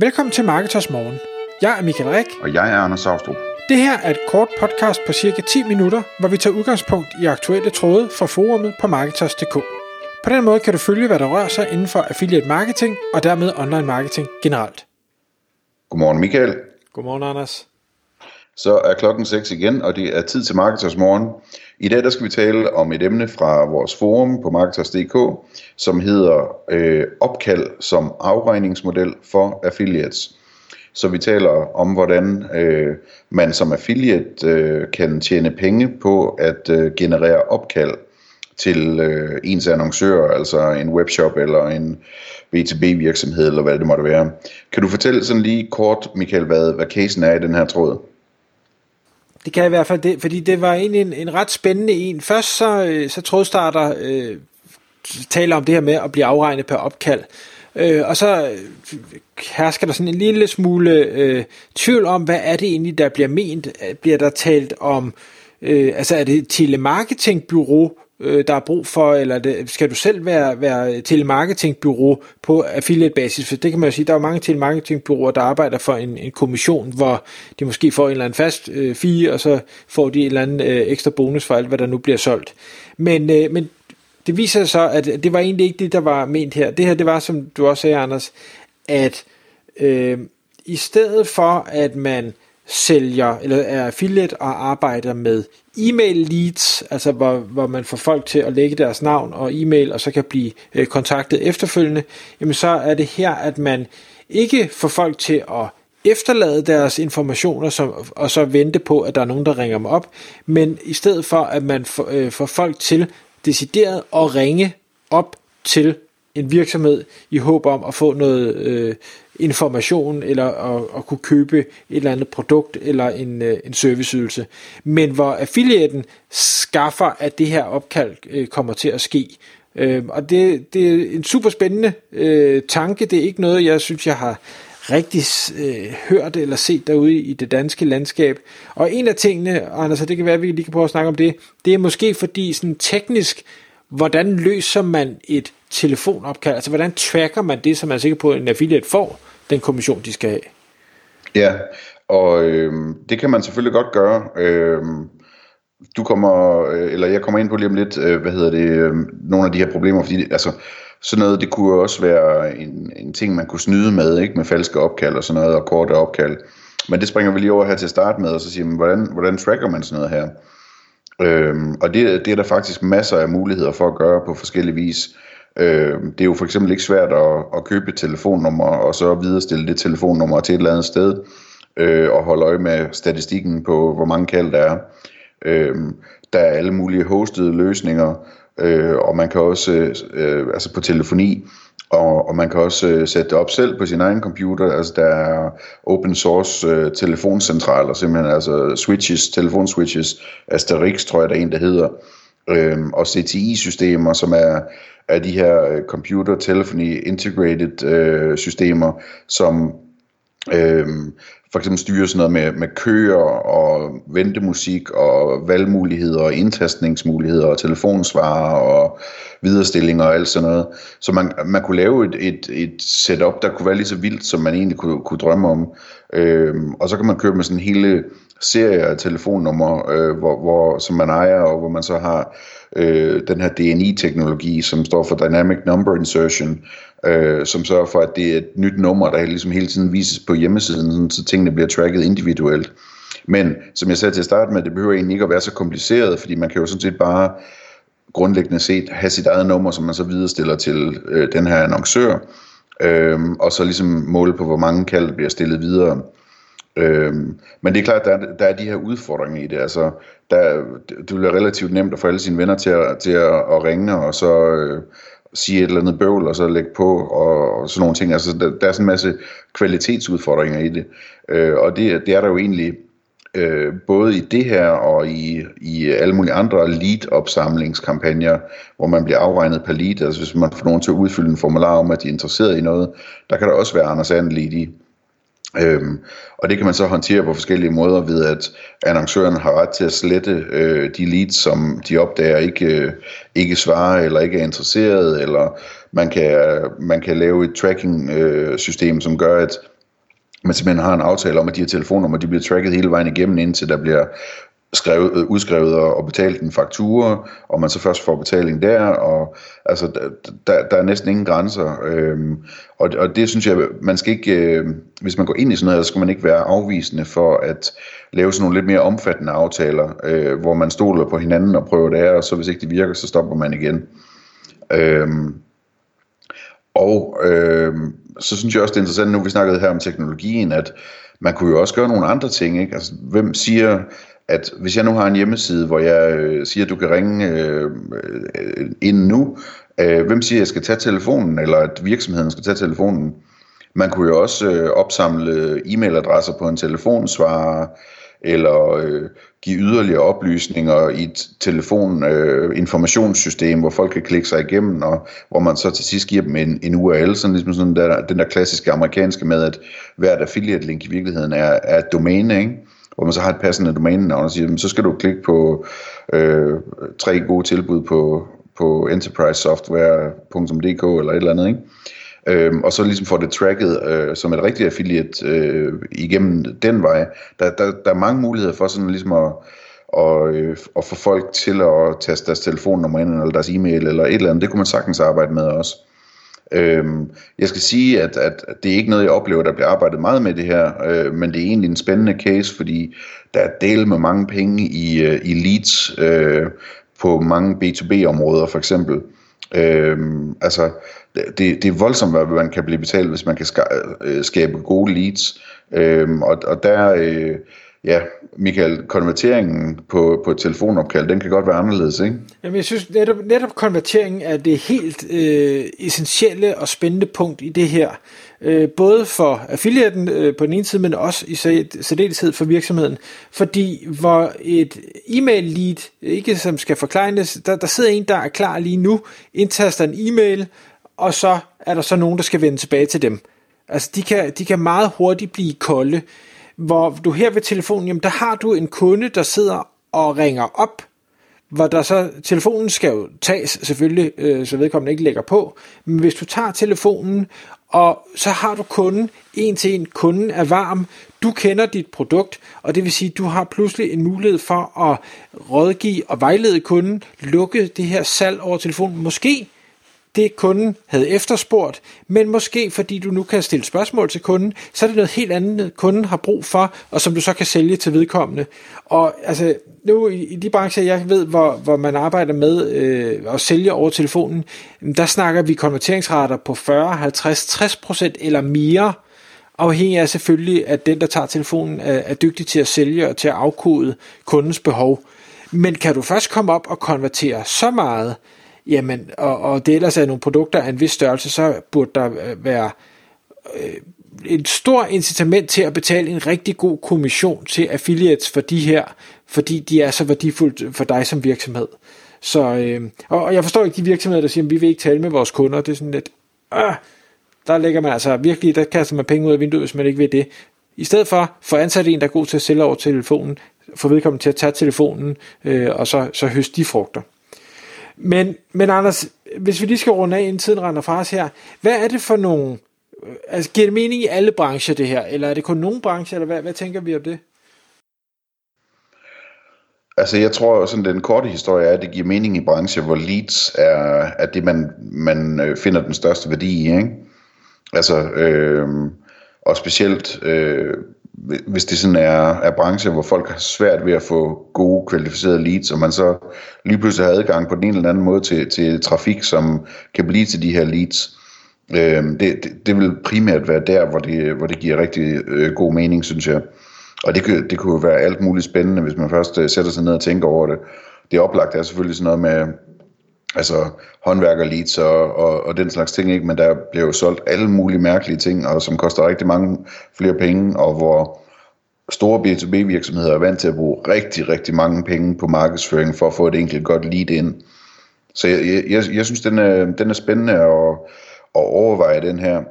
Velkommen til Marketers Morgen. Jeg er Michael Rik. Og jeg er Anders Saustrup. Det her er et kort podcast på cirka 10 minutter, hvor vi tager udgangspunkt i aktuelle tråde fra forumet på Marketers.dk. På den måde kan du følge, hvad der rører sig inden for affiliate marketing og dermed online marketing generelt. Godmorgen Michael. Godmorgen Anders. Så er klokken 6 igen, og det er tid til Marketers Morgen. I dag der skal vi tale om et emne fra vores forum på Marketers.dk, som hedder øh, opkald som afregningsmodel for affiliates. Så vi taler om, hvordan øh, man som affiliate øh, kan tjene penge på at øh, generere opkald til øh, ens annoncør, altså en webshop eller en B2B virksomhed, eller hvad det måtte være. Kan du fortælle sådan lige kort, Michael, hvad, hvad casen er i den her tråd? Det kan i hvert fald det, fordi det var egentlig en, en ret spændende en. Først så, øh, så trådstarter øh, taler om det her med at blive afregnet per opkald. Øh, og så øh, hersker der sådan en lille smule øh, tvivl om, hvad er det egentlig, der bliver ment? Øh, bliver der talt om, øh, altså er det et telemarketingbyrå, øh, der er brug for, eller det, skal du selv være, være telemarketingbureau på affiliate-basis? For det kan man jo sige, der er mange telemarketingbyråer, der arbejder for en, en kommission, hvor de måske får en eller anden fast øh, fee, og så får de en eller anden øh, ekstra bonus for alt, hvad der nu bliver solgt. Men, øh, men det viser sig så, at det var egentlig ikke det, der var ment her. Det her, det var, som du også sagde, Anders, at øh, i stedet for, at man sælger, eller er affiliate og arbejder med e-mail leads, altså hvor, hvor man får folk til at lægge deres navn og e-mail, og så kan blive øh, kontaktet efterfølgende, jamen så er det her, at man ikke får folk til at efterlade deres informationer som, og så vente på, at der er nogen, der ringer dem op, men i stedet for, at man får, øh, får folk til decideret at ringe op til en virksomhed i håb om at få noget øh, information eller at, at kunne købe et eller andet produkt eller en, øh, en serviceydelse. Men hvor affiliaten skaffer, at det her opkald øh, kommer til at ske. Øh, og det, det er en super spændende øh, tanke. Det er ikke noget, jeg synes, jeg har rigtig øh, hørt eller set derude i det danske landskab. Og en af tingene, Anders, det kan være, at vi lige kan prøve at snakke om det, det er måske fordi sådan teknisk, hvordan løser man et telefonopkald? Altså hvordan tracker man det, så man er sikker på, at en affiliate får den kommission, de skal have? Ja, og øh, det kan man selvfølgelig godt gøre. Øh, du kommer, øh, eller jeg kommer ind på lige om lidt, øh, hvad hedder det, øh, nogle af de her problemer, fordi altså, sådan noget, det kunne også være en, en ting, man kunne snyde med, ikke med falske opkald og sådan noget, og korte opkald. Men det springer vi lige over her til at starte med, og så siger man, hvordan, hvordan tracker man sådan noget her? Øhm, og det, det er der faktisk masser af muligheder for at gøre på forskellige vis. Øh, det er jo for eksempel ikke svært at, at købe et telefonnummer, og så viderestille det telefonnummer til et eller andet sted, øh, og holde øje med statistikken på, hvor mange kald der er. Øh, der er alle mulige hostede løsninger, øh, og man kan også, øh, altså på telefoni, og, og man kan også øh, sætte det op selv på sin egen computer. Altså der er open source øh, telefoncentraler, simpelthen altså switches, telefonswitches, Asterix tror jeg der er en, der hedder, øh, og CTI-systemer, som er, er de her øh, computer telephony integrated øh, systemer, som øh, for eksempel styrer sådan noget med, med køer og ventemusik og valgmuligheder og indtastningsmuligheder og telefonsvarer og viderestillinger og alt sådan noget. Så man, man kunne lave et, et, et setup, der kunne være lige så vildt, som man egentlig kunne, kunne drømme om. Øh, og så kan man købe med sådan hele serie af telefonnummer, øh, hvor, hvor, som man ejer, og hvor man så har øh, den her DNI-teknologi, som står for Dynamic Number Insertion, øh, som sørger for, at det er et nyt nummer, der ligesom hele tiden vises på hjemmesiden, sådan, så tingene bliver tracket individuelt. Men som jeg sagde til at starte med, det behøver egentlig ikke at være så kompliceret, fordi man kan jo sådan set bare grundlæggende set have sit eget nummer, som man så viderestiller til øh, den her annoncør, øh, og så ligesom måle på, hvor mange kald bliver stillet videre. Øhm, men det er klart, der der er de her udfordringer i det. Altså, der, det vil være relativt nemt at få alle sine venner til at, til at, at ringe, og så øh, sige et eller andet bøvl, og så lægge på, og, og sådan nogle ting. Altså, der, der er sådan en masse kvalitetsudfordringer i det. Øh, og det, det er der jo egentlig øh, både i det her og i, i alle mulige andre lead-opsamlingskampagner, hvor man bliver afregnet per lead. Altså hvis man får nogen til at udfylde en formular om, at de er interesseret i noget, der kan der også være Anders And lead i. Øhm, og det kan man så håndtere på forskellige måder ved, at annoncøren har ret til at slette øh, de leads, som de opdager ikke, øh, ikke svarer eller ikke er interesseret, eller man kan, man kan lave et tracking øh, system, som gør, at man simpelthen har en aftale om, at de her telefonnumre de bliver tracket hele vejen igennem, indtil der bliver skrevet, øh, udskrevet og, betalt en faktura, og man så først får betaling der, og altså, der, der er næsten ingen grænser, øhm, og, og det synes jeg, man skal ikke, øh, hvis man går ind i sådan noget, så skal man ikke være afvisende for at lave sådan nogle lidt mere omfattende aftaler, øh, hvor man stoler på hinanden og prøver det her, og så hvis ikke det virker, så stopper man igen. Øhm, og øh, så synes jeg også, det er interessant, nu vi snakkede her om teknologien, at man kunne jo også gøre nogle andre ting. Ikke? Altså, hvem siger, at hvis jeg nu har en hjemmeside, hvor jeg øh, siger, at du kan ringe øh, ind nu, øh, hvem siger, at jeg skal tage telefonen, eller at virksomheden skal tage telefonen? Man kunne jo også øh, opsamle e-mailadresser på en telefonsvarer, eller øh, give yderligere oplysninger i et telefon øh, informationssystem, hvor folk kan klikke sig igennem, og hvor man så til sidst giver dem en, en URL, sådan ligesom sådan der, den der klassiske amerikanske med, at hvert affiliate link i virkeligheden er, er et domæne, ikke? Hvor man så har et passende domænenavn og siger, så skal du klikke på øh, tre gode tilbud på, på enterprisesoftware.dk eller et eller andet, ikke? Øhm, og så ligesom får det tracket øh, som et rigtigt affiliate øh, igennem den vej. Der, der, der er mange muligheder for sådan ligesom at, og, øh, og få folk til at taste deres telefonnummer ind, eller deres e-mail, eller et eller andet. Det kunne man sagtens arbejde med også. Øhm, jeg skal sige, at, at, det er ikke noget, jeg oplever, der bliver arbejdet meget med det her, øh, men det er egentlig en spændende case, fordi der er del med mange penge i, øh, i leads øh, på mange B2B-områder for eksempel. Øhm, altså, det, det er voldsomt, hvad man kan blive betalt, hvis man kan øh, skabe gode leads. Øhm, og, og der, øh, ja, Michael, konverteringen på, på et telefonopkald, den kan godt være anderledes, ikke? Jamen, jeg synes netop, netop konverteringen er det helt øh, essentielle og spændende punkt i det her. Øh, både for affiliaten øh, på den ene side, men også i særdeleshed for virksomheden. Fordi hvor et e-mail lead, ikke som skal forklejnes, der, der sidder en, der er klar lige nu, indtaster en e-mail, og så er der så nogen, der skal vende tilbage til dem. Altså, de kan, de kan meget hurtigt blive kolde hvor du her ved telefonen, jamen der har du en kunde, der sidder og ringer op, hvor der så, telefonen skal jo tages selvfølgelig, øh, så vedkommende ikke lægger på, men hvis du tager telefonen, og så har du kunden, en til en, kunden er varm, du kender dit produkt, og det vil sige, du har pludselig en mulighed for at rådgive og vejlede kunden, lukke det her salg over telefonen, måske det kunden havde efterspurgt, men måske fordi du nu kan stille spørgsmål til kunden, så er det noget helt andet, kunden har brug for, og som du så kan sælge til vedkommende. Og altså, nu i, de brancher, jeg ved, hvor, hvor man arbejder med øh, at sælge over telefonen, der snakker vi konverteringsrater på 40, 50, 60 procent eller mere, afhængig af selvfølgelig, at den, der tager telefonen, er, er dygtig til at sælge og til at afkode kundens behov. Men kan du først komme op og konvertere så meget, jamen, og, og det ellers er nogle produkter af en vis størrelse, så burde der øh, være øh, et stort incitament til at betale en rigtig god kommission til affiliates for de her, fordi de er så værdifuldt for dig som virksomhed. Så, øh, og jeg forstår ikke de virksomheder, der siger, at vi vil ikke tale med vores kunder. Det er sådan lidt, øh, der lægger man altså virkelig, der kaster man penge ud af vinduet, hvis man ikke vil det. I stedet for, få ansat en, der er god til at sælge over telefonen, få vedkommende til at tage telefonen, øh, og så, så høste de frugter. Men, men Anders, hvis vi lige skal runde af, inden tiden render fra os her, hvad er det for nogle, øh, altså giver det mening i alle brancher det her, eller er det kun nogle brancher, eller hvad, hvad tænker vi om det? Altså jeg tror, sådan den korte historie er, at det giver mening i brancher, hvor leads er, er det, man, man øh, finder den største værdi i. Ikke? Altså, øh, og specielt øh, hvis det sådan er, er brancher, hvor folk har svært ved at få gode, kvalificerede leads, og man så lige pludselig har adgang på den ene eller anden måde til, til trafik, som kan blive til de her leads. Øh, det, det, det vil primært være der, hvor det, hvor det giver rigtig øh, god mening, synes jeg. Og det, det kunne være alt muligt spændende, hvis man først øh, sætter sig ned og tænker over det. Det oplagte er selvfølgelig sådan noget med altså håndværkerleads og, og, og den slags ting, ikke? men der bliver jo solgt alle mulige mærkelige ting, og som koster rigtig mange flere penge, og hvor store B2B virksomheder er vant til at bruge rigtig, rigtig mange penge på markedsføring for at få et enkelt godt lead ind. Så jeg, jeg, jeg synes, den er, den er spændende at, at overveje den her.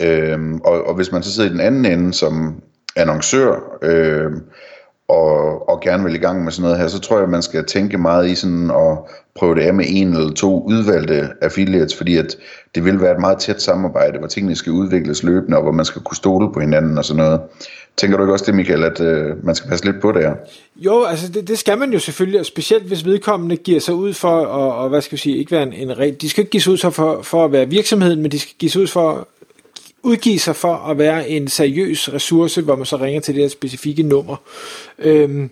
Øhm, og, og hvis man så sidder i den anden ende som annoncør, øhm, og, og gerne vil i gang med sådan noget her, så tror jeg, at man skal tænke meget i sådan at prøve det af med en eller to udvalgte affiliates, fordi at det vil være et meget tæt samarbejde, hvor tingene skal udvikles løbende, og hvor man skal kunne stole på hinanden og sådan noget. Tænker du ikke også det, Michael, at øh, man skal passe lidt på det her? Jo, altså det, det skal man jo selvfølgelig, og specielt hvis vedkommende giver sig ud for, og, og hvad skal vi sige, ikke være en, en de skal ikke give sig ud for, for at være virksomheden, men de skal give sig ud for udgive sig for at være en seriøs ressource, hvor man så ringer til det her specifikke nummer. Øhm,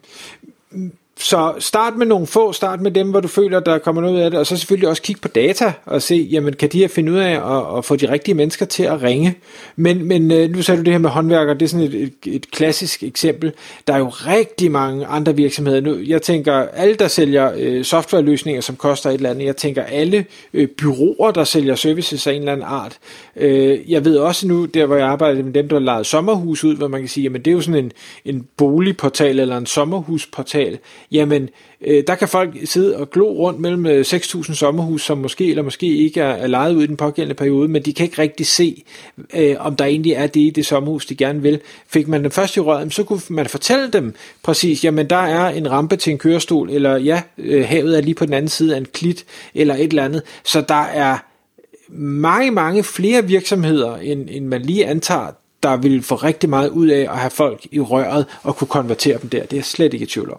så start med nogle få, start med dem, hvor du føler, der kommer noget ud af det, og så selvfølgelig også kigge på data og se, jamen kan de her finde ud af at, at få de rigtige mennesker til at ringe. Men, men øh, nu sagde du det her med håndværker, det er sådan et, et, et klassisk eksempel. Der er jo rigtig mange andre virksomheder nu. Jeg tænker, alle der sælger øh, softwareløsninger, som koster et eller andet, jeg tænker alle øh, byråer, der sælger services af en eller anden art. Øh, jeg ved også nu, der hvor jeg arbejder med dem, der har lejet sommerhus ud, hvor man kan sige, jamen det er jo sådan en, en boligportal eller en sommerhusportal jamen øh, der kan folk sidde og glo rundt mellem øh, 6.000 sommerhus, som måske eller måske ikke er, er lejet ud i den pågældende periode, men de kan ikke rigtig se, øh, om der egentlig er det i det sommerhus, de gerne vil. Fik man den første i røret, så kunne man fortælle dem præcis, jamen der er en rampe til en kørestol, eller ja, øh, havet er lige på den anden side af en klit, eller et eller andet. Så der er mange, mange flere virksomheder, end, end man lige antager, der vil få rigtig meget ud af at have folk i røret og kunne konvertere dem der. Det er jeg slet ikke i tvivl om.